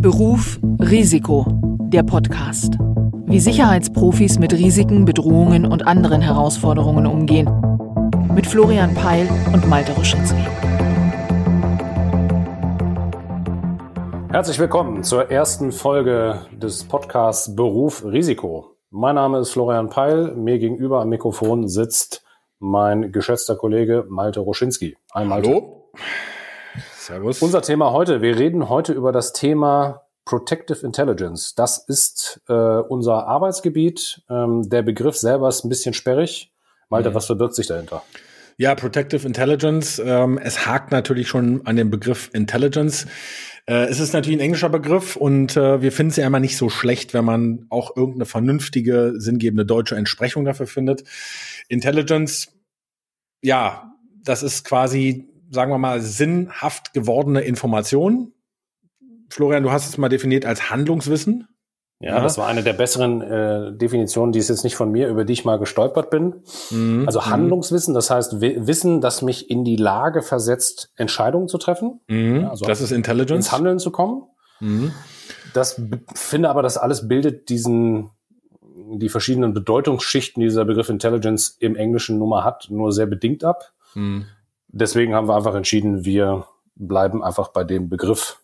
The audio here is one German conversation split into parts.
Beruf Risiko, der Podcast. Wie Sicherheitsprofis mit Risiken, Bedrohungen und anderen Herausforderungen umgehen. Mit Florian Peil und Malte Roschinski. Herzlich willkommen zur ersten Folge des Podcasts Beruf Risiko. Mein Name ist Florian Peil. Mir gegenüber am Mikrofon sitzt mein geschätzter Kollege Malte Roschinski. Hi, Malte. Hallo. Servus. Unser Thema heute, wir reden heute über das Thema Protective Intelligence. Das ist äh, unser Arbeitsgebiet. Ähm, der Begriff selber ist ein bisschen sperrig. Malte, mhm. was verbirgt sich dahinter? Ja, Protective Intelligence. Ähm, es hakt natürlich schon an dem Begriff Intelligence. Äh, es ist natürlich ein englischer Begriff und äh, wir finden es ja immer nicht so schlecht, wenn man auch irgendeine vernünftige, sinngebende deutsche Entsprechung dafür findet. Intelligence, ja, das ist quasi sagen wir mal, sinnhaft gewordene Information. Florian, du hast es mal definiert als Handlungswissen. Ja, ja, das war eine der besseren äh, Definitionen, die ist jetzt nicht von mir, über die ich mal gestolpert bin. Mhm. Also mhm. Handlungswissen, das heißt Wissen, das mich in die Lage versetzt, Entscheidungen zu treffen. Mhm. Ja, also das ist Intelligence. Ins Handeln zu kommen. Mhm. Das finde aber, das alles bildet diesen, die verschiedenen Bedeutungsschichten, die dieser Begriff Intelligence im Englischen Nummer hat, nur sehr bedingt ab. Deswegen haben wir einfach entschieden, wir bleiben einfach bei dem Begriff.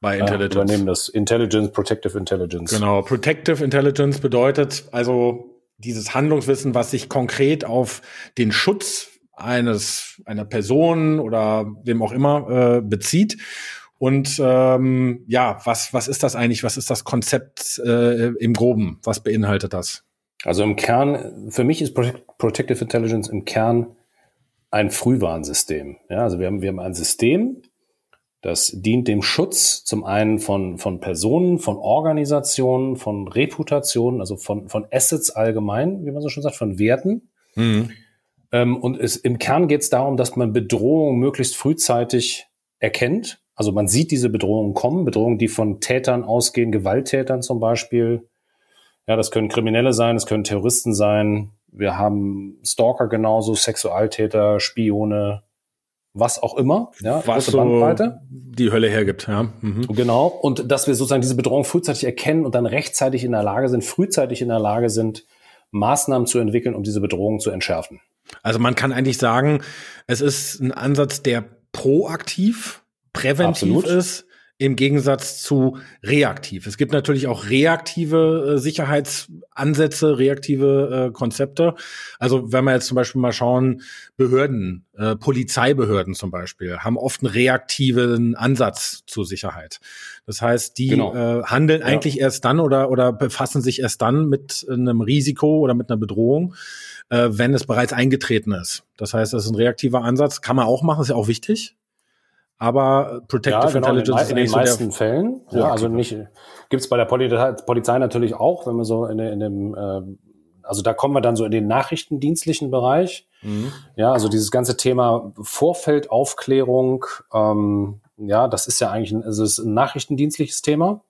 Bei Intelligence. Äh, übernehmen das Intelligence, Protective Intelligence. Genau, Protective Intelligence bedeutet also dieses Handlungswissen, was sich konkret auf den Schutz eines einer Person oder wem auch immer äh, bezieht. Und ähm, ja, was was ist das eigentlich? Was ist das Konzept äh, im Groben? Was beinhaltet das? Also im Kern, für mich ist Protective Intelligence im Kern ein Frühwarnsystem. Ja, also wir haben, wir haben ein System, das dient dem Schutz zum einen von, von Personen, von Organisationen, von Reputationen, also von, von Assets allgemein, wie man so schon sagt, von Werten. Mhm. Ähm, und es, im Kern geht es darum, dass man Bedrohungen möglichst frühzeitig erkennt. Also man sieht diese Bedrohungen kommen, Bedrohungen, die von Tätern ausgehen, Gewalttätern zum Beispiel. Ja, das können Kriminelle sein, es können Terroristen sein, wir haben Stalker genauso, Sexualtäter, Spione, was auch immer. Ja, was so Bandbreite. die Hölle hergibt. Ja. Mhm. Genau. Und dass wir sozusagen diese Bedrohung frühzeitig erkennen und dann rechtzeitig in der Lage sind, frühzeitig in der Lage sind, Maßnahmen zu entwickeln, um diese Bedrohung zu entschärfen. Also man kann eigentlich sagen, es ist ein Ansatz, der proaktiv, präventiv Absolut. ist im Gegensatz zu reaktiv. Es gibt natürlich auch reaktive äh, Sicherheitsansätze, reaktive äh, Konzepte. Also wenn wir jetzt zum Beispiel mal schauen, Behörden, äh, Polizeibehörden zum Beispiel, haben oft einen reaktiven Ansatz zur Sicherheit. Das heißt, die genau. äh, handeln ja. eigentlich erst dann oder, oder befassen sich erst dann mit einem Risiko oder mit einer Bedrohung, äh, wenn es bereits eingetreten ist. Das heißt, das ist ein reaktiver Ansatz, kann man auch machen, ist ja auch wichtig aber Protective ja, genau, Intelligence in den, in den meisten Fällen. Ja, also nicht gibt's bei der Polizei natürlich auch, wenn wir so in, in dem äh, also da kommen wir dann so in den nachrichtendienstlichen Bereich. Mhm. Ja, also dieses ganze Thema Vorfeldaufklärung, ähm, ja, das ist ja eigentlich ein, es ist ein nachrichtendienstliches Thema.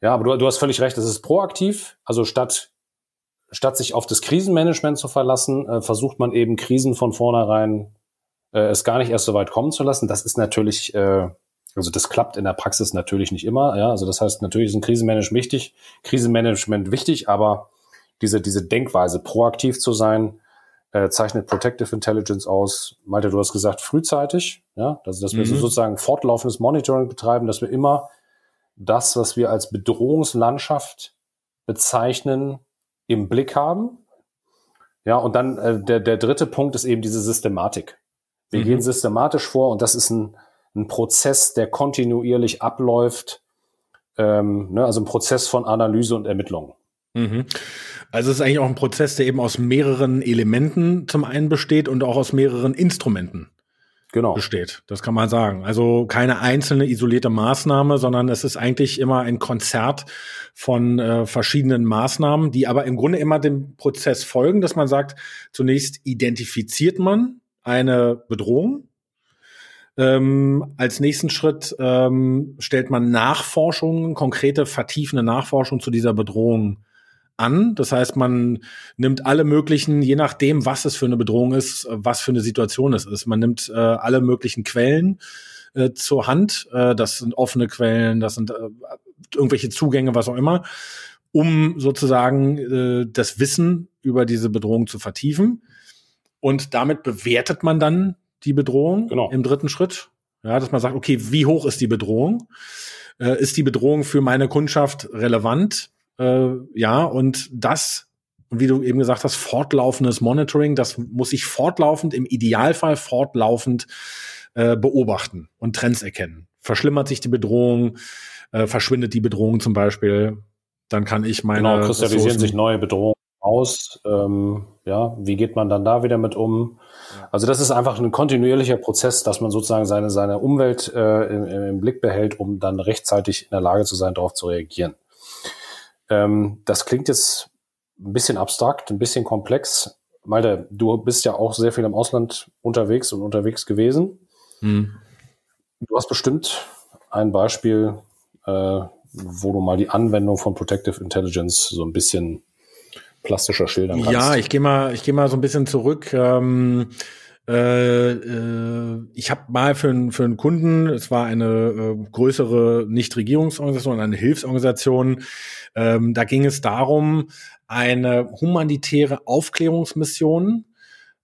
Ja, aber du, du hast völlig recht, es ist proaktiv. Also statt, statt sich auf das Krisenmanagement zu verlassen, äh, versucht man eben Krisen von vornherein äh, es gar nicht erst so weit kommen zu lassen. Das ist natürlich, äh, also das klappt in der Praxis natürlich nicht immer. Ja, also das heißt, natürlich ist ein Krisenmanagement wichtig, Krisenmanagement wichtig, aber diese, diese Denkweise, proaktiv zu sein, äh, zeichnet Protective Intelligence aus. Malte, du hast gesagt, frühzeitig, ja, also dass wir mhm. sozusagen fortlaufendes Monitoring betreiben, dass wir immer das, was wir als Bedrohungslandschaft bezeichnen, im Blick haben. Ja, und dann äh, der, der dritte Punkt ist eben diese Systematik. Wir mhm. gehen systematisch vor und das ist ein, ein Prozess, der kontinuierlich abläuft, ähm, ne, also ein Prozess von Analyse und Ermittlung. Mhm. Also es ist eigentlich auch ein Prozess, der eben aus mehreren Elementen zum einen besteht und auch aus mehreren Instrumenten genau. besteht. Das kann man sagen. Also keine einzelne isolierte Maßnahme, sondern es ist eigentlich immer ein Konzert von äh, verschiedenen Maßnahmen, die aber im Grunde immer dem Prozess folgen, dass man sagt, zunächst identifiziert man eine Bedrohung. Ähm, als nächsten Schritt ähm, stellt man Nachforschungen, konkrete vertiefende Nachforschung zu dieser Bedrohung an. Das heißt, man nimmt alle möglichen, je nachdem, was es für eine Bedrohung ist, was für eine Situation es ist. Man nimmt äh, alle möglichen Quellen, äh, zur Hand. Äh, das sind offene Quellen, das sind äh, irgendwelche Zugänge, was auch immer, um sozusagen äh, das Wissen über diese Bedrohung zu vertiefen. Und damit bewertet man dann die Bedrohung genau. im dritten Schritt. Ja, dass man sagt, okay, wie hoch ist die Bedrohung? Äh, ist die Bedrohung für meine Kundschaft relevant? Äh, ja, und das, wie du eben gesagt hast, fortlaufendes Monitoring, das muss ich fortlaufend, im Idealfall fortlaufend äh, beobachten und Trends erkennen. Verschlimmert sich die Bedrohung, äh, verschwindet die Bedrohung zum Beispiel, dann kann ich meine. Genau, kristallisieren Ressourcen sich neue Bedrohungen aus. Ähm, ja, wie geht man dann da wieder mit um? Also das ist einfach ein kontinuierlicher Prozess, dass man sozusagen seine, seine Umwelt äh, im, im Blick behält, um dann rechtzeitig in der Lage zu sein, darauf zu reagieren. Ähm, das klingt jetzt ein bisschen abstrakt, ein bisschen komplex. Malte, du bist ja auch sehr viel im Ausland unterwegs und unterwegs gewesen. Hm. Du hast bestimmt ein Beispiel, äh, wo du mal die Anwendung von Protective Intelligence so ein bisschen plastischer schildern kannst. Ja, ich gehe mal, ich gehe mal so ein bisschen zurück. Ähm, äh, äh, ich habe mal für, einen für einen Kunden, es war eine äh, größere Nichtregierungsorganisation, eine Hilfsorganisation, ähm, da ging es darum, eine humanitäre Aufklärungsmission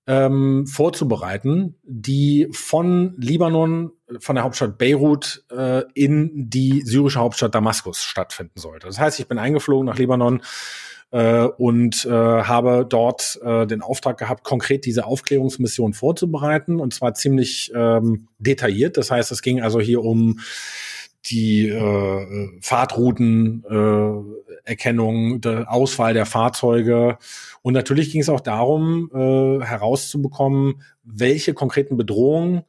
ähm, vorzubereiten, die von Libanon, von der Hauptstadt Beirut äh, in die syrische Hauptstadt Damaskus stattfinden sollte. Das heißt, ich bin eingeflogen nach Libanon äh, und äh, habe dort äh, den Auftrag gehabt, konkret diese Aufklärungsmission vorzubereiten und zwar ziemlich ähm, detailliert. Das heißt, es ging also hier um die äh, Fahrtrouten, äh, Erkennung, der Auswahl der Fahrzeuge. Und natürlich ging es auch darum, äh, herauszubekommen, welche konkreten Bedrohungen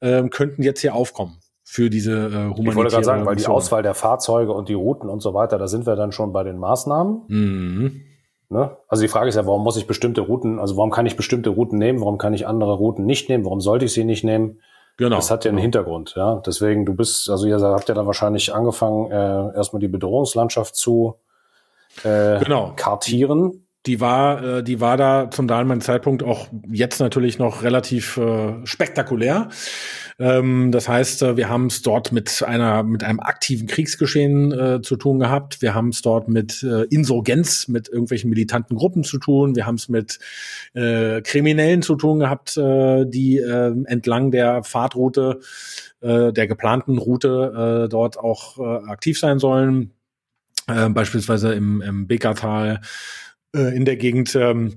äh, könnten jetzt hier aufkommen für diese äh, humanitäre Ich wollte gerade sagen, weil die Auswahl der Fahrzeuge und die Routen und so weiter, da sind wir dann schon bei den Maßnahmen. Mhm. Ne? Also die Frage ist ja, warum muss ich bestimmte Routen, also warum kann ich bestimmte Routen nehmen, warum kann ich andere Routen nicht nehmen, warum sollte ich sie nicht nehmen? Genau. Das hat ja einen genau. Hintergrund, ja. Deswegen, du bist, also ihr habt ja dann wahrscheinlich angefangen, äh, erstmal die Bedrohungslandschaft zu äh, genau. kartieren die war, äh, die war da zum damaligen Zeitpunkt auch jetzt natürlich noch relativ äh, spektakulär. Ähm, das heißt, äh, wir haben es dort mit einer, mit einem aktiven Kriegsgeschehen äh, zu tun gehabt. Wir haben es dort mit äh, Insurgenz, mit irgendwelchen militanten Gruppen zu tun. Wir haben es mit äh, Kriminellen zu tun gehabt, äh, die äh, entlang der Fahrtroute, äh, der geplanten Route äh, dort auch äh, aktiv sein sollen. Äh, beispielsweise im, im Beckertal äh, in der Gegend. Ähm,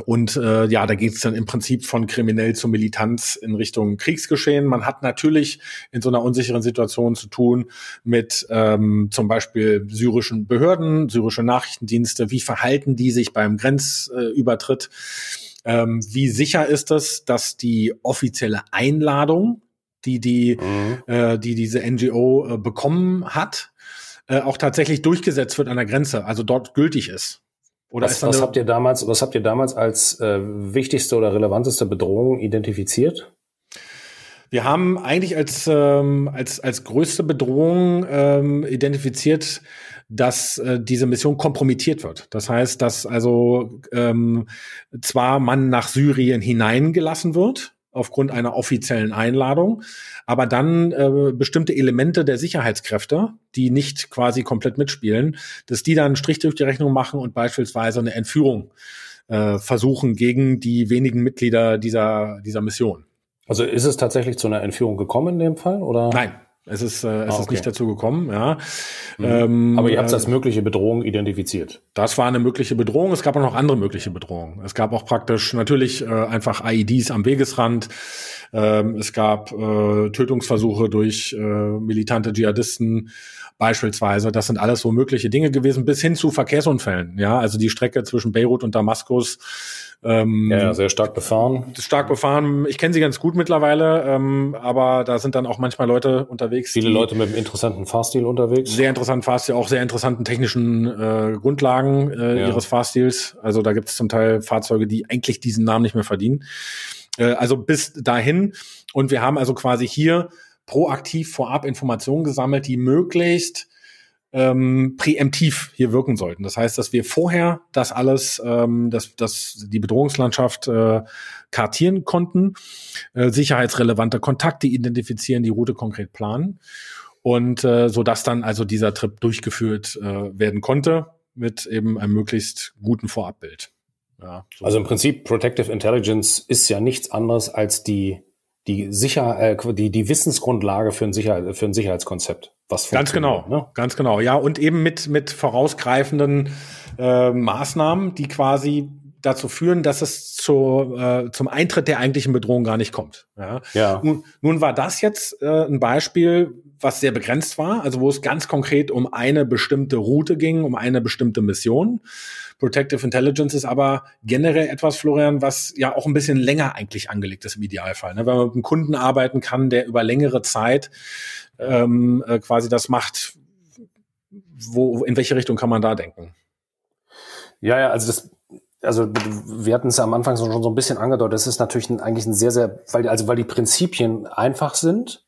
und äh, ja, da geht es dann im Prinzip von kriminell zu Militanz in Richtung Kriegsgeschehen. Man hat natürlich in so einer unsicheren Situation zu tun mit ähm, zum Beispiel syrischen Behörden, syrische Nachrichtendienste. Wie verhalten die sich beim Grenzübertritt? Ähm, wie sicher ist es, dass die offizielle Einladung, die die, mhm. äh, die diese NGO äh, bekommen hat, äh, auch tatsächlich durchgesetzt wird an der Grenze, also dort gültig ist? Oder was, was habt ihr damals, was habt ihr damals als äh, wichtigste oder relevanteste Bedrohung identifiziert? Wir haben eigentlich als, ähm, als, als größte Bedrohung ähm, identifiziert, dass äh, diese Mission kompromittiert wird. Das heißt, dass also ähm, zwar man nach Syrien hineingelassen wird, aufgrund einer offiziellen Einladung, aber dann äh, bestimmte Elemente der Sicherheitskräfte, die nicht quasi komplett mitspielen, dass die dann einen Strich durch die Rechnung machen und beispielsweise eine Entführung äh, versuchen gegen die wenigen Mitglieder dieser, dieser Mission. Also ist es tatsächlich zu einer Entführung gekommen in dem Fall oder? Nein, es ist, äh, es ah, okay. ist nicht dazu gekommen, ja. Mhm. Ähm, Aber ihr habt äh, als mögliche Bedrohung identifiziert. Das war eine mögliche Bedrohung. Es gab auch noch andere mögliche Bedrohungen. Es gab auch praktisch natürlich äh, einfach IEDs am Wegesrand. Ähm, es gab äh, Tötungsversuche durch äh, militante Dschihadisten beispielsweise. Das sind alles so mögliche Dinge gewesen, bis hin zu Verkehrsunfällen. Ja, also die Strecke zwischen Beirut und Damaskus ähm, ja, sehr stark befahren. Stark befahren. Ich kenne sie ganz gut mittlerweile, ähm, aber da sind dann auch manchmal Leute unterwegs. Viele Leute mit einem interessanten Fahrstil unterwegs. Sehr interessanten Fahrstil, auch sehr interessanten technischen äh, Grundlagen äh, ja. ihres Fahrstils. Also da gibt es zum Teil Fahrzeuge, die eigentlich diesen Namen nicht mehr verdienen. Äh, also bis dahin. Und wir haben also quasi hier proaktiv vorab Informationen gesammelt, die möglichst ähm, präemptiv hier wirken sollten. Das heißt, dass wir vorher das alles, ähm, dass, dass die Bedrohungslandschaft äh, kartieren konnten, äh, sicherheitsrelevante Kontakte identifizieren, die Route konkret planen und äh, so dass dann also dieser Trip durchgeführt äh, werden konnte mit eben einem möglichst guten Vorabbild. Ja, so. Also im Prinzip Protective Intelligence ist ja nichts anderes als die die Sicher äh, die die Wissensgrundlage für ein Sicher für ein Sicherheitskonzept. Was ganz genau, ne? ganz genau, ja und eben mit mit vorausgreifenden äh, Maßnahmen, die quasi dazu führen, dass es zu, äh, zum Eintritt der eigentlichen Bedrohung gar nicht kommt. Ja. ja. Nun, nun war das jetzt äh, ein Beispiel, was sehr begrenzt war, also wo es ganz konkret um eine bestimmte Route ging, um eine bestimmte Mission. Protective Intelligence ist aber generell etwas, Florian, was ja auch ein bisschen länger eigentlich angelegt ist im Idealfall. Ne? Wenn man mit einem Kunden arbeiten kann, der über längere Zeit ähm, äh, quasi das macht, wo, in welche Richtung kann man da denken? Ja, ja, also das, also wir hatten es am Anfang schon so ein bisschen angedeutet, das ist natürlich ein, eigentlich ein sehr, sehr, weil, also weil die Prinzipien einfach sind,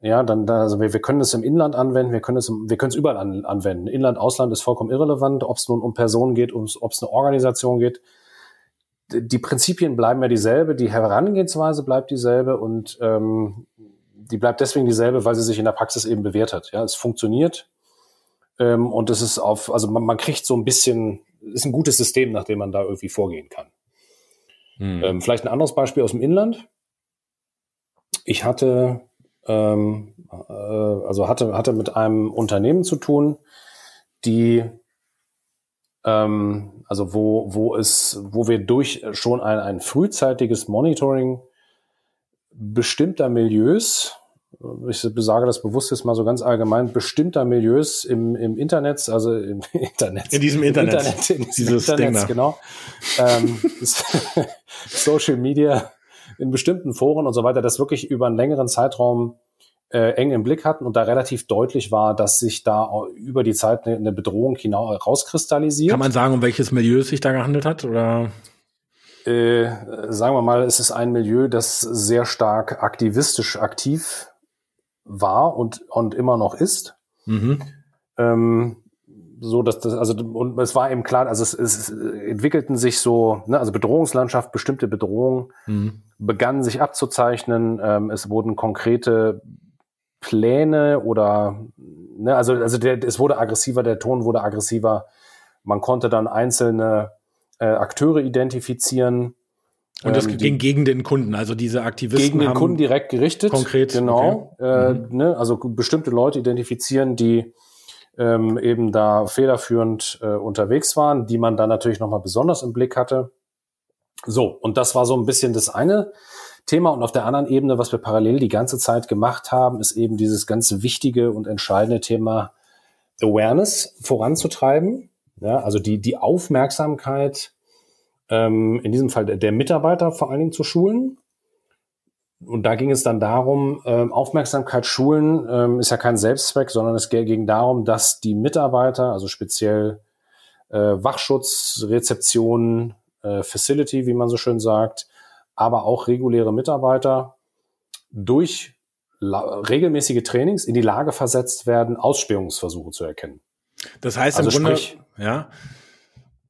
ja, dann, dann also wir, wir können es im Inland anwenden, wir können es, wir können es überall an, anwenden. Inland, Ausland ist vollkommen irrelevant, ob es nun um Personen geht, ob es eine Organisation geht. Die Prinzipien bleiben ja dieselbe, die Herangehensweise bleibt dieselbe und ähm, die bleibt deswegen dieselbe, weil sie sich in der Praxis eben bewährt hat. Ja, es funktioniert ähm, und es ist auf, also man, man kriegt so ein bisschen, ist ein gutes System, nach dem man da irgendwie vorgehen kann. Hm. Ähm, vielleicht ein anderes Beispiel aus dem Inland. Ich hatte ähm, äh, also hatte, hatte mit einem Unternehmen zu tun, die ähm, also wo, wo es, wo wir durch schon ein, ein frühzeitiges Monitoring bestimmter Milieus, ich besage das bewusst jetzt mal so ganz allgemein, bestimmter Milieus im, im Internet, also im Internet. In diesem Internet. Internet in diesem Internet, genau. Ähm, Social Media in bestimmten Foren und so weiter, das wirklich über einen längeren Zeitraum äh, eng im Blick hatten und da relativ deutlich war, dass sich da über die Zeit eine, eine Bedrohung hinaus rauskristallisiert. Kann man sagen, um welches Milieu es sich da gehandelt hat? Oder? Äh, sagen wir mal, es ist ein Milieu, das sehr stark aktivistisch aktiv war und, und immer noch ist. Mhm. Ähm, so dass das also und es war eben klar, also es, es entwickelten sich so, ne, also Bedrohungslandschaft, bestimmte Bedrohungen mhm. begannen sich abzuzeichnen. Ähm, es wurden konkrete Pläne oder ne, also also der, es wurde aggressiver, der Ton wurde aggressiver. Man konnte dann einzelne äh, Akteure identifizieren. Und das ähm, ging gegen den Kunden, also diese Aktivisten gegen den Kunden direkt gerichtet. Konkret, genau. Okay. Äh, mhm. ne, also bestimmte Leute identifizieren, die ähm, eben da federführend äh, unterwegs waren, die man dann natürlich nochmal besonders im Blick hatte. So, und das war so ein bisschen das eine Thema. Und auf der anderen Ebene, was wir parallel die ganze Zeit gemacht haben, ist eben dieses ganz wichtige und entscheidende Thema Awareness voranzutreiben. Ja, also die, die Aufmerksamkeit, ähm, in diesem Fall der, Mitarbeiter vor allen Dingen zu schulen und da ging es dann darum, ähm, Aufmerksamkeit schulen ähm, ist ja kein Selbstzweck, sondern es ging darum, dass die Mitarbeiter, also speziell äh, Wachschutz, Rezeption, äh, Facility, wie man so schön sagt, aber auch reguläre Mitarbeiter durch regelmäßige Trainings in die Lage versetzt werden, Ausspähungsversuche zu erkennen. Das heißt also im Grunde, sprich, ja,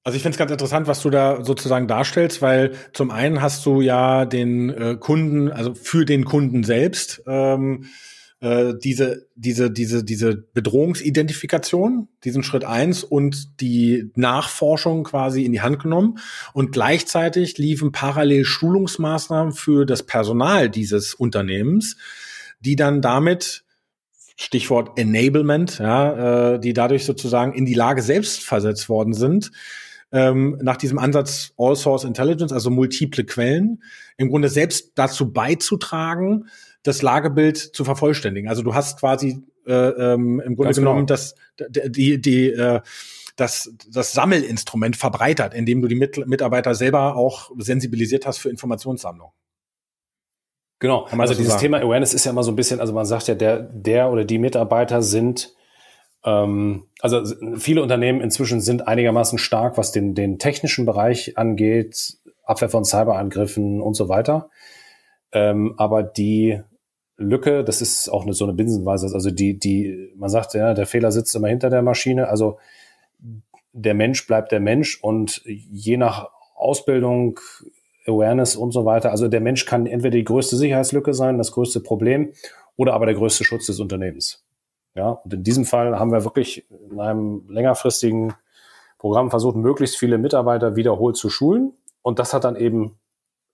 also ich finde es ganz interessant, was du da sozusagen darstellst, weil zum einen hast du ja den äh, Kunden, also für den Kunden selbst, ähm, äh, diese, diese, diese, diese Bedrohungsidentifikation, diesen Schritt eins und die Nachforschung quasi in die Hand genommen. Und gleichzeitig liefen parallel Schulungsmaßnahmen für das Personal dieses Unternehmens, die dann damit Stichwort Enablement, ja, äh, die dadurch sozusagen in die Lage selbst versetzt worden sind, ähm, nach diesem Ansatz All Source Intelligence, also multiple Quellen, im Grunde selbst dazu beizutragen, das Lagebild zu vervollständigen. Also du hast quasi äh, ähm, im Grunde Ganz genommen genau. das, die, die, äh, das, das Sammelinstrument verbreitert, indem du die Mit Mitarbeiter selber auch sensibilisiert hast für Informationssammlung. Genau. Also dieses sagen? Thema Awareness ist ja immer so ein bisschen, also man sagt ja, der, der oder die Mitarbeiter sind also viele Unternehmen inzwischen sind einigermaßen stark, was den, den technischen Bereich angeht, Abwehr von Cyberangriffen und so weiter. Ähm, aber die Lücke, das ist auch eine, so eine Binsenweise, also die, die, man sagt ja, der Fehler sitzt immer hinter der Maschine, also der Mensch bleibt der Mensch und je nach Ausbildung, Awareness und so weiter, also der Mensch kann entweder die größte Sicherheitslücke sein, das größte Problem oder aber der größte Schutz des Unternehmens. Ja, und in diesem Fall haben wir wirklich in einem längerfristigen Programm versucht, möglichst viele Mitarbeiter wiederholt zu schulen. Und das hat dann eben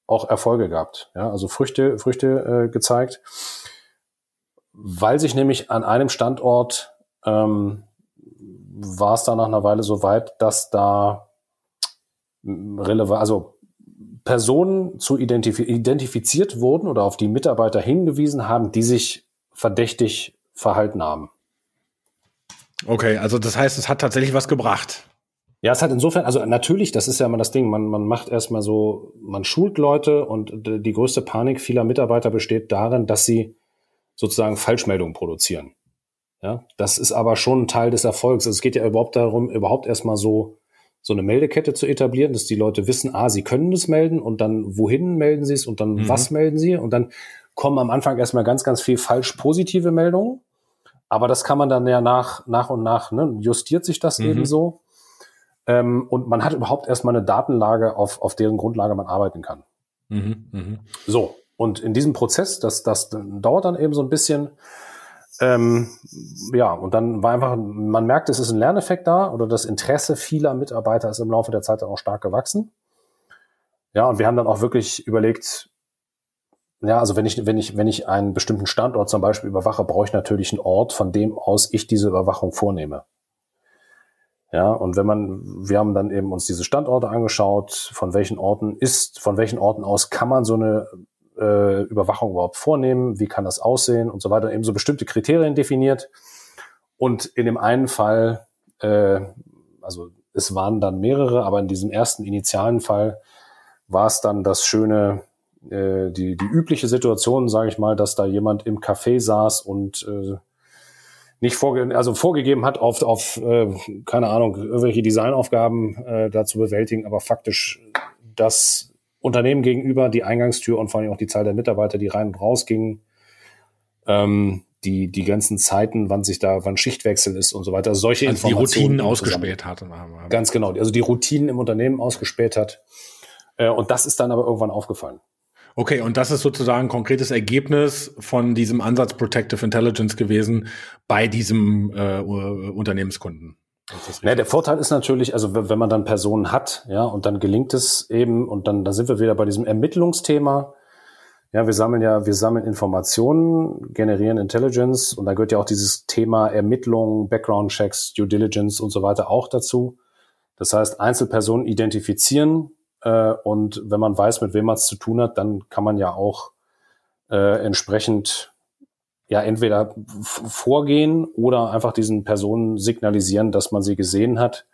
auch Erfolge gehabt. Ja, also Früchte, Früchte äh, gezeigt, weil sich nämlich an einem Standort ähm, war es dann nach einer Weile so weit, dass da relevant, also Personen zu identif identifiziert wurden oder auf die Mitarbeiter hingewiesen haben, die sich verdächtig verhalten haben. Okay, also das heißt, es hat tatsächlich was gebracht. Ja, es hat insofern, also natürlich, das ist ja immer das Ding, man, man macht erstmal so, man schult Leute und die größte Panik vieler Mitarbeiter besteht darin, dass sie sozusagen Falschmeldungen produzieren. Ja, das ist aber schon ein Teil des Erfolgs. Also es geht ja überhaupt darum, überhaupt erstmal so, so eine Meldekette zu etablieren, dass die Leute wissen, ah, sie können es melden und dann wohin melden sie es und dann mhm. was melden sie und dann kommen am Anfang erstmal ganz, ganz viel falsch positive Meldungen. Aber das kann man dann ja nach, nach und nach, ne, justiert sich das mhm. eben so. Ähm, und man hat überhaupt erstmal eine Datenlage, auf, auf deren Grundlage man arbeiten kann. Mhm, mh. So, und in diesem Prozess, das, das dauert dann eben so ein bisschen. Ähm, ja, und dann war einfach, man merkt, es ist ein Lerneffekt da oder das Interesse vieler Mitarbeiter ist im Laufe der Zeit dann auch stark gewachsen. Ja, und wir haben dann auch wirklich überlegt, ja, also wenn ich, wenn ich, wenn ich einen bestimmten Standort zum Beispiel überwache, brauche ich natürlich einen Ort, von dem aus ich diese Überwachung vornehme. Ja, und wenn man, wir haben dann eben uns diese Standorte angeschaut, von welchen Orten ist, von welchen Orten aus kann man so eine äh, Überwachung überhaupt vornehmen, wie kann das aussehen und so weiter, eben so bestimmte Kriterien definiert. Und in dem einen Fall, äh, also es waren dann mehrere, aber in diesem ersten initialen Fall war es dann das schöne, äh, die, die übliche Situation, sage ich mal, dass da jemand im Café saß und äh, nicht vorge also vorgegeben hat, auf, auf äh, keine Ahnung, irgendwelche Designaufgaben äh, da zu bewältigen, aber faktisch das Unternehmen gegenüber, die Eingangstür und vor allem auch die Zahl der Mitarbeiter, die rein und raus gingen, ähm, die, die ganzen Zeiten, wann sich da, wann Schichtwechsel ist und so weiter. Also solche also Informationen. Die Routinen ausgespäht hat. Ganz genau. Also die Routinen im Unternehmen ausgespäht hat. Äh, und das ist dann aber irgendwann aufgefallen. Okay, und das ist sozusagen ein konkretes Ergebnis von diesem Ansatz Protective Intelligence gewesen bei diesem äh, Unternehmenskunden. Ja, der Vorteil ist natürlich, also wenn man dann Personen hat, ja, und dann gelingt es eben, und dann, dann sind wir wieder bei diesem Ermittlungsthema. Ja, wir sammeln ja, wir sammeln Informationen, generieren Intelligence, und da gehört ja auch dieses Thema Ermittlung, Background-Checks, Due Diligence und so weiter auch dazu. Das heißt, Einzelpersonen identifizieren, äh, und wenn man weiß, mit wem man es zu tun hat, dann kann man ja auch äh, entsprechend ja entweder vorgehen oder einfach diesen Personen signalisieren, dass man sie gesehen hat,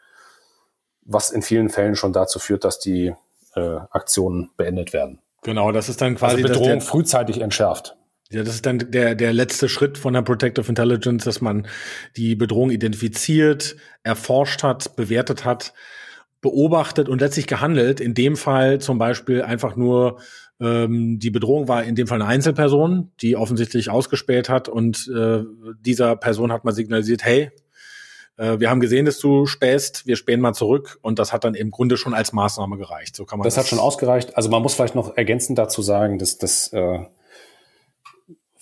was in vielen Fällen schon dazu führt, dass die äh, Aktionen beendet werden. Genau, das ist dann quasi also Bedrohung frühzeitig entschärft. Ja, das ist dann der, der letzte Schritt von der Protective Intelligence, dass man die Bedrohung identifiziert, erforscht hat, bewertet hat beobachtet und letztlich gehandelt. In dem Fall zum Beispiel einfach nur ähm, die Bedrohung war in dem Fall eine Einzelperson, die offensichtlich ausgespäht hat und äh, dieser Person hat mal signalisiert, hey, äh, wir haben gesehen, dass du spähst, wir spähen mal zurück und das hat dann im Grunde schon als Maßnahme gereicht. So kann man das, das hat schon ausgereicht. Also man muss vielleicht noch ergänzend dazu sagen, dass das äh,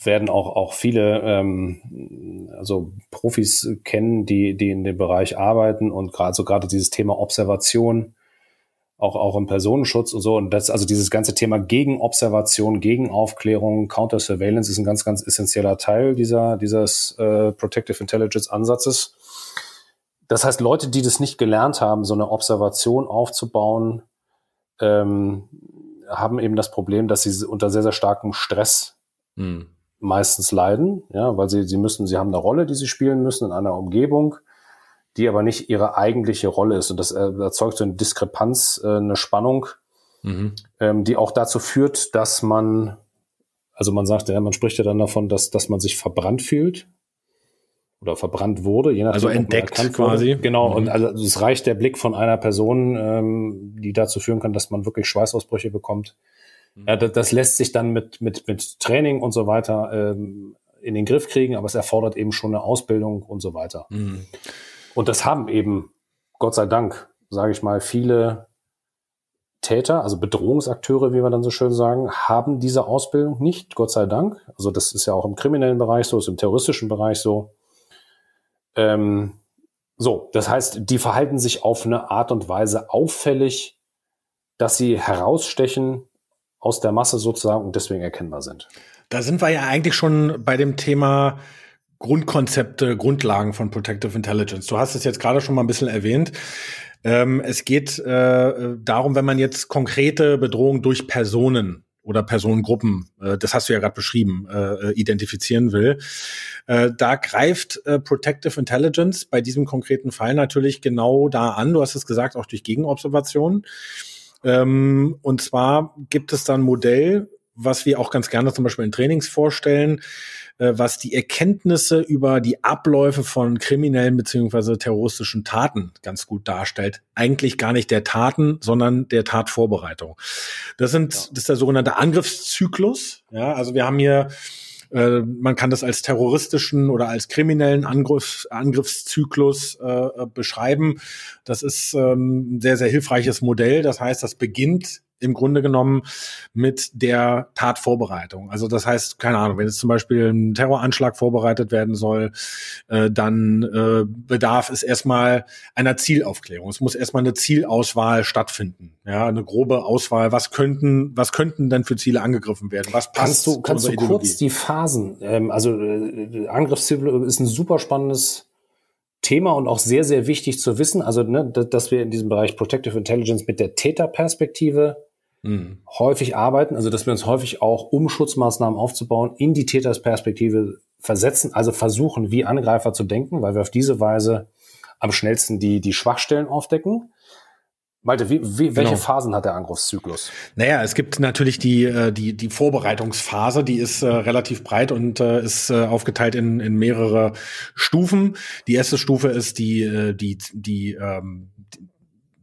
werden auch, auch viele ähm, also Profis kennen, die, die in dem Bereich arbeiten und gerade so gerade dieses Thema Observation, auch, auch im Personenschutz und so. Und das, also dieses ganze Thema Gegenobservation, Gegenaufklärung, Counter-Surveillance ist ein ganz, ganz essentieller Teil dieser, dieses äh, Protective Intelligence Ansatzes. Das heißt, Leute, die das nicht gelernt haben, so eine Observation aufzubauen, ähm, haben eben das Problem, dass sie unter sehr, sehr starkem Stress hm meistens leiden, ja, weil sie, sie müssen, sie haben eine Rolle, die sie spielen müssen in einer Umgebung, die aber nicht ihre eigentliche Rolle ist. Und das erzeugt so eine Diskrepanz, äh, eine Spannung, mhm. ähm, die auch dazu führt, dass man, also man sagt ja, man spricht ja dann davon, dass, dass man sich verbrannt fühlt oder verbrannt wurde, je nachdem, also entdeckt quasi. Wurde. Genau, mhm. und also es reicht der Blick von einer Person, ähm, die dazu führen kann, dass man wirklich Schweißausbrüche bekommt. Ja, das, das, lässt sich dann mit, mit, mit Training und so weiter ähm, in den Griff kriegen, aber es erfordert eben schon eine Ausbildung und so weiter. Mhm. Und das haben eben, Gott sei Dank, sage ich mal, viele Täter, also Bedrohungsakteure, wie wir dann so schön sagen, haben diese Ausbildung nicht, Gott sei Dank. Also das ist ja auch im kriminellen Bereich so, ist im terroristischen Bereich so. Ähm, so, das heißt, die verhalten sich auf eine Art und Weise auffällig, dass sie herausstechen aus der Masse sozusagen und deswegen erkennbar sind. Da sind wir ja eigentlich schon bei dem Thema Grundkonzepte, Grundlagen von Protective Intelligence. Du hast es jetzt gerade schon mal ein bisschen erwähnt. Ähm, es geht äh, darum, wenn man jetzt konkrete Bedrohungen durch Personen oder Personengruppen, äh, das hast du ja gerade beschrieben, äh, identifizieren will. Da greift Protective Intelligence bei diesem konkreten Fall natürlich genau da an. Du hast es gesagt, auch durch Gegenobservationen. Ähm, und zwar gibt es dann ein Modell, was wir auch ganz gerne zum Beispiel in Trainings vorstellen, äh, was die Erkenntnisse über die Abläufe von kriminellen beziehungsweise terroristischen Taten ganz gut darstellt. Eigentlich gar nicht der Taten, sondern der Tatvorbereitung. Das sind, ja. das ist der sogenannte Angriffszyklus. Ja, also wir haben hier äh, man kann das als terroristischen oder als kriminellen Angriff, Angriffszyklus äh, beschreiben. Das ist ähm, ein sehr, sehr hilfreiches Modell. Das heißt, das beginnt im Grunde genommen mit der Tatvorbereitung. Also das heißt, keine Ahnung, wenn jetzt zum Beispiel ein Terroranschlag vorbereitet werden soll, äh, dann äh, bedarf es erstmal einer Zielaufklärung. Es muss erstmal eine Zielauswahl stattfinden. Ja, eine grobe Auswahl. Was könnten, was könnten denn für Ziele angegriffen werden? Was passt? Kannst du, kannst du kurz die Phasen? Ähm, also äh, Angriffsziel ist ein super spannendes Thema und auch sehr, sehr wichtig zu wissen. Also, ne, dass wir in diesem Bereich Protective Intelligence mit der Täterperspektive mhm. häufig arbeiten, also dass wir uns häufig auch, um Schutzmaßnahmen aufzubauen, in die Tätersperspektive versetzen, also versuchen, wie Angreifer zu denken, weil wir auf diese Weise am schnellsten die, die Schwachstellen aufdecken. Malte, wie, wie, welche genau. Phasen hat der Angriffszyklus? Naja, es gibt natürlich die, äh, die, die Vorbereitungsphase, die ist äh, relativ breit und äh, ist äh, aufgeteilt in, in mehrere Stufen. Die erste Stufe ist die, äh, die, die, ähm,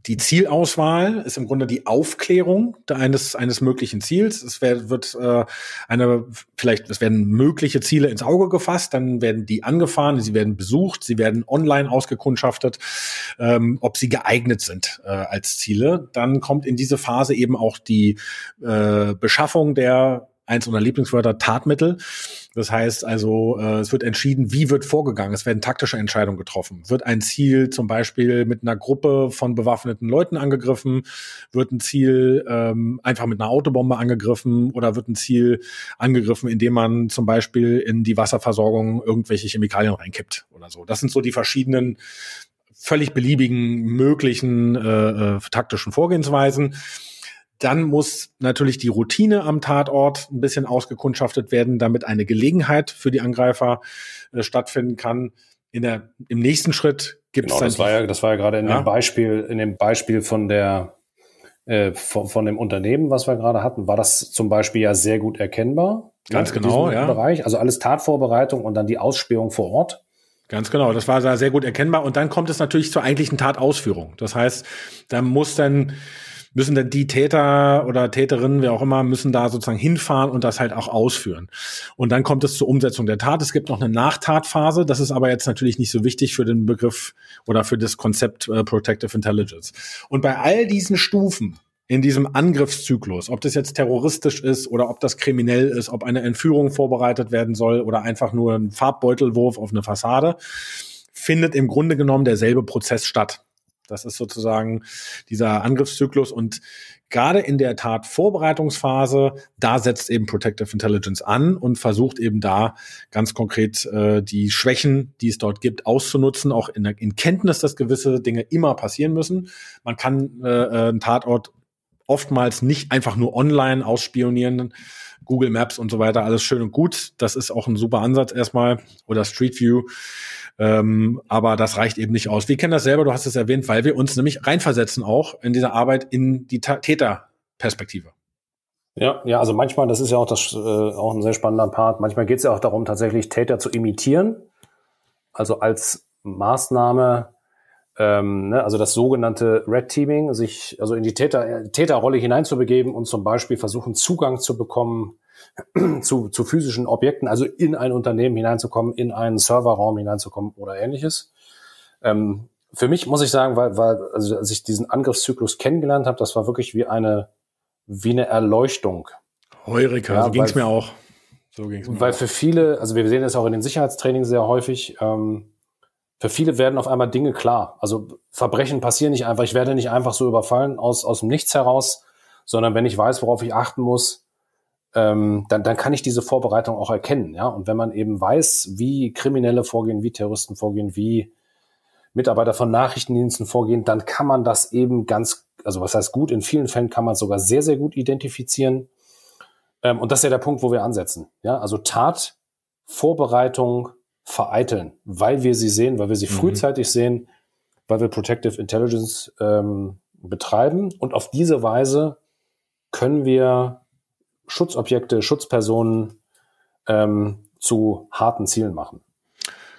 die Zielauswahl ist im Grunde die Aufklärung eines, eines möglichen Ziels. Es wird, wird äh, eine, vielleicht, es werden mögliche Ziele ins Auge gefasst, dann werden die angefahren, sie werden besucht, sie werden online ausgekundschaftet, ähm, ob sie geeignet sind äh, als Ziele. Dann kommt in diese Phase eben auch die äh, Beschaffung der eins unserer Lieblingswörter, Tatmittel. Das heißt also, äh, es wird entschieden, wie wird vorgegangen. Es werden taktische Entscheidungen getroffen. Wird ein Ziel zum Beispiel mit einer Gruppe von bewaffneten Leuten angegriffen? Wird ein Ziel ähm, einfach mit einer Autobombe angegriffen? Oder wird ein Ziel angegriffen, indem man zum Beispiel in die Wasserversorgung irgendwelche Chemikalien reinkippt oder so? Das sind so die verschiedenen völlig beliebigen möglichen äh, äh, taktischen Vorgehensweisen. Dann muss natürlich die Routine am Tatort ein bisschen ausgekundschaftet werden, damit eine Gelegenheit für die Angreifer äh, stattfinden kann. In der, Im nächsten Schritt gibt es genau, das war ja, das war ja gerade in ja? dem Beispiel, in dem Beispiel von der äh, von, von dem Unternehmen, was wir gerade hatten, war das zum Beispiel ja sehr gut erkennbar. Ganz genau, ja. Bereich. Also alles Tatvorbereitung und dann die Ausspähung vor Ort. Ganz genau, das war sehr gut erkennbar. Und dann kommt es natürlich zur eigentlichen Tatausführung. Das heißt, da muss dann müssen dann die Täter oder Täterinnen, wer auch immer, müssen da sozusagen hinfahren und das halt auch ausführen. Und dann kommt es zur Umsetzung der Tat. Es gibt noch eine Nachtatphase. Das ist aber jetzt natürlich nicht so wichtig für den Begriff oder für das Konzept äh, Protective Intelligence. Und bei all diesen Stufen in diesem Angriffszyklus, ob das jetzt terroristisch ist oder ob das kriminell ist, ob eine Entführung vorbereitet werden soll oder einfach nur ein Farbbeutelwurf auf eine Fassade, findet im Grunde genommen derselbe Prozess statt. Das ist sozusagen dieser Angriffszyklus und gerade in der Tat Vorbereitungsphase, da setzt eben Protective Intelligence an und versucht eben da ganz konkret äh, die Schwächen, die es dort gibt, auszunutzen, auch in, in Kenntnis, dass gewisse Dinge immer passieren müssen. Man kann äh, äh einen Tatort oftmals nicht einfach nur online ausspionieren. Google Maps und so weiter, alles schön und gut. Das ist auch ein super Ansatz erstmal. Oder Street View. Ähm, aber das reicht eben nicht aus. Wir kennen das selber, du hast es erwähnt, weil wir uns nämlich reinversetzen auch in dieser Arbeit in die Täterperspektive. Ja, ja, also manchmal, das ist ja auch das äh, auch ein sehr spannender Part. Manchmal geht es ja auch darum, tatsächlich Täter zu imitieren. Also als Maßnahme ähm, ne, also das sogenannte Red Teaming, sich also in die Täter, Täterrolle hineinzubegeben und zum Beispiel versuchen, Zugang zu bekommen zu, zu physischen Objekten, also in ein Unternehmen hineinzukommen, in einen Serverraum hineinzukommen oder ähnliches. Ähm, für mich muss ich sagen, weil, weil also als ich diesen Angriffszyklus kennengelernt habe, das war wirklich wie eine wie eine Erleuchtung. Heureka, ja, so ging es mir auch. So ging's mir weil auch. für viele, also wir sehen das auch in den Sicherheitstrainings sehr häufig, ähm, für viele werden auf einmal Dinge klar. Also Verbrechen passieren nicht einfach. Ich werde nicht einfach so überfallen aus, aus dem Nichts heraus, sondern wenn ich weiß, worauf ich achten muss, ähm, dann, dann kann ich diese Vorbereitung auch erkennen. Ja? Und wenn man eben weiß, wie Kriminelle vorgehen, wie Terroristen vorgehen, wie Mitarbeiter von Nachrichtendiensten vorgehen, dann kann man das eben ganz, also was heißt gut, in vielen Fällen kann man es sogar sehr, sehr gut identifizieren. Ähm, und das ist ja der Punkt, wo wir ansetzen. Ja? Also Tat, Vorbereitung, vereiteln, weil wir sie sehen, weil wir sie mhm. frühzeitig sehen, weil wir Protective Intelligence ähm, betreiben. Und auf diese Weise können wir Schutzobjekte, Schutzpersonen ähm, zu harten Zielen machen.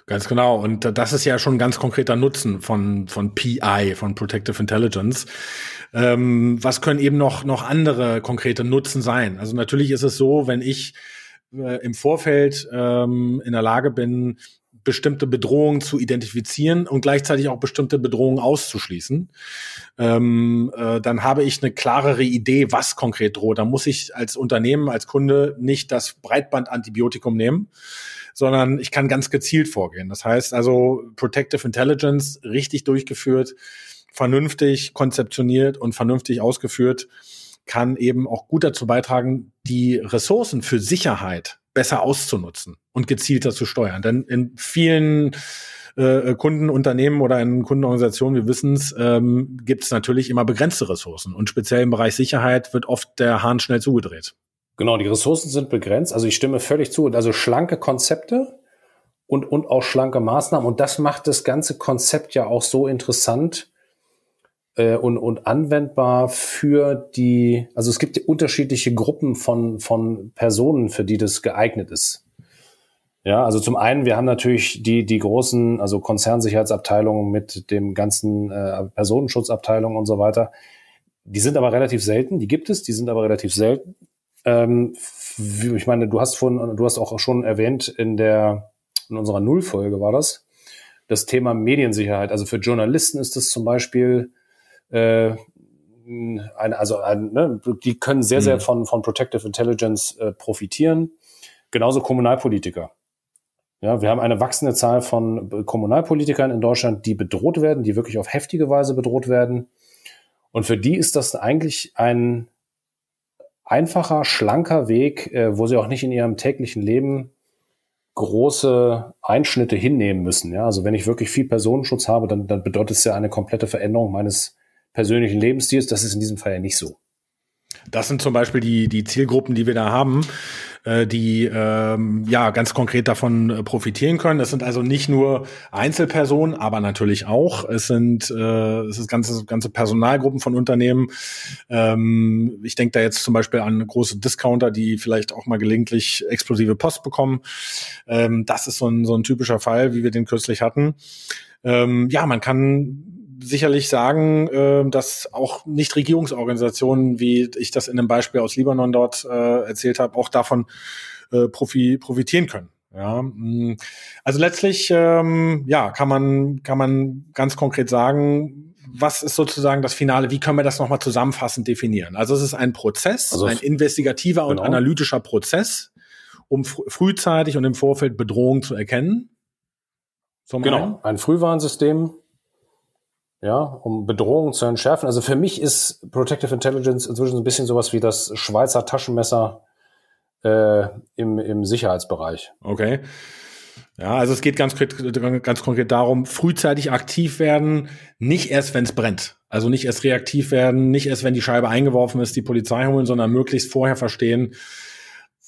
Ganz genau. Und das ist ja schon ein ganz konkreter Nutzen von, von PI, von Protective Intelligence. Ähm, was können eben noch, noch andere konkrete Nutzen sein? Also natürlich ist es so, wenn ich äh, im Vorfeld ähm, in der Lage bin, bestimmte Bedrohungen zu identifizieren und gleichzeitig auch bestimmte Bedrohungen auszuschließen, ähm, äh, dann habe ich eine klarere Idee, was konkret droht. Da muss ich als Unternehmen, als Kunde nicht das Breitbandantibiotikum nehmen, sondern ich kann ganz gezielt vorgehen. Das heißt also Protective Intelligence richtig durchgeführt, vernünftig konzeptioniert und vernünftig ausgeführt kann eben auch gut dazu beitragen, die Ressourcen für Sicherheit besser auszunutzen und gezielter zu steuern. Denn in vielen äh, Kundenunternehmen oder in Kundenorganisationen, wir wissen es, ähm, gibt es natürlich immer begrenzte Ressourcen. Und speziell im Bereich Sicherheit wird oft der Hahn schnell zugedreht. Genau, die Ressourcen sind begrenzt. Also ich stimme völlig zu. Also schlanke Konzepte und, und auch schlanke Maßnahmen. Und das macht das ganze Konzept ja auch so interessant, äh, und, und anwendbar für die, also es gibt unterschiedliche Gruppen von, von Personen, für die das geeignet ist. Ja, also zum einen, wir haben natürlich die, die großen, also Konzernsicherheitsabteilungen mit dem ganzen äh, Personenschutzabteilungen und so weiter. Die sind aber relativ selten, die gibt es, die sind aber relativ selten. Ähm, ich meine, du hast von, du hast auch schon erwähnt in der, in unserer Nullfolge war das, das Thema Mediensicherheit. Also für Journalisten ist das zum Beispiel äh, eine, also ein, ne, die können sehr, sehr mhm. von, von Protective Intelligence äh, profitieren. Genauso Kommunalpolitiker. Ja, wir haben eine wachsende Zahl von Kommunalpolitikern in Deutschland, die bedroht werden, die wirklich auf heftige Weise bedroht werden. Und für die ist das eigentlich ein einfacher, schlanker Weg, äh, wo sie auch nicht in ihrem täglichen Leben große Einschnitte hinnehmen müssen. Ja, also wenn ich wirklich viel Personenschutz habe, dann, dann bedeutet es ja eine komplette Veränderung meines persönlichen Lebensstils. Das ist in diesem Fall ja nicht so. Das sind zum Beispiel die, die Zielgruppen, die wir da haben, äh, die ähm, ja ganz konkret davon äh, profitieren können. Das sind also nicht nur Einzelpersonen, aber natürlich auch. Es sind äh, es ist ganze, ganze Personalgruppen von Unternehmen. Ähm, ich denke da jetzt zum Beispiel an große Discounter, die vielleicht auch mal gelegentlich explosive Post bekommen. Ähm, das ist so ein, so ein typischer Fall, wie wir den kürzlich hatten. Ähm, ja, man kann sicherlich sagen, äh, dass auch Nichtregierungsorganisationen, wie ich das in einem Beispiel aus Libanon dort äh, erzählt habe, auch davon äh, profi profitieren können. Ja, mm. also letztlich ähm, ja kann man kann man ganz konkret sagen, was ist sozusagen das Finale? Wie können wir das nochmal zusammenfassend definieren? Also es ist ein Prozess, also ein investigativer genau. und analytischer Prozess, um fr frühzeitig und im Vorfeld Bedrohungen zu erkennen. genau, einen. ein Frühwarnsystem, ja, um Bedrohungen zu entschärfen. Also für mich ist Protective Intelligence inzwischen ein bisschen sowas wie das Schweizer Taschenmesser äh, im, im Sicherheitsbereich. Okay. Ja, also es geht ganz, ganz konkret darum, frühzeitig aktiv werden, nicht erst, wenn es brennt. Also nicht erst reaktiv werden, nicht erst, wenn die Scheibe eingeworfen ist, die Polizei holen, sondern möglichst vorher verstehen,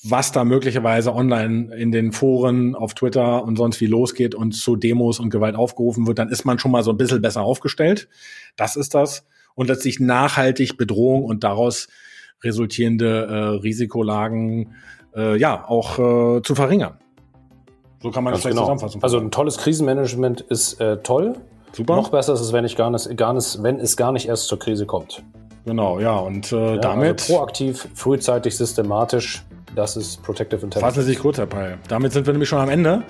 was da möglicherweise online in den Foren, auf Twitter und sonst wie losgeht und zu Demos und Gewalt aufgerufen wird, dann ist man schon mal so ein bisschen besser aufgestellt. Das ist das. Und letztlich nachhaltig Bedrohung und daraus resultierende äh, Risikolagen äh, ja auch äh, zu verringern. So kann man das vielleicht genau. zusammenfassen. Also ein tolles Krisenmanagement ist äh, toll. Super. Noch besser ist es, wenn, ich gar nicht, gar nicht, wenn es gar nicht erst zur Krise kommt. Genau, ja, und äh, ja, also damit. Also proaktiv, frühzeitig, systematisch. Das ist Protective Intelligence. Fassen Sie sich kurz, Herr Peil. Damit sind wir nämlich schon am Ende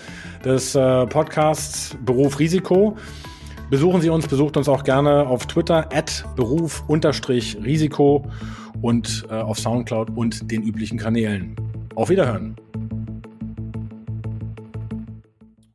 des äh, Podcasts Beruf Risiko. Besuchen Sie uns, besucht uns auch gerne auf Twitter, at Beruf-Risiko und äh, auf Soundcloud und den üblichen Kanälen. Auf Wiederhören.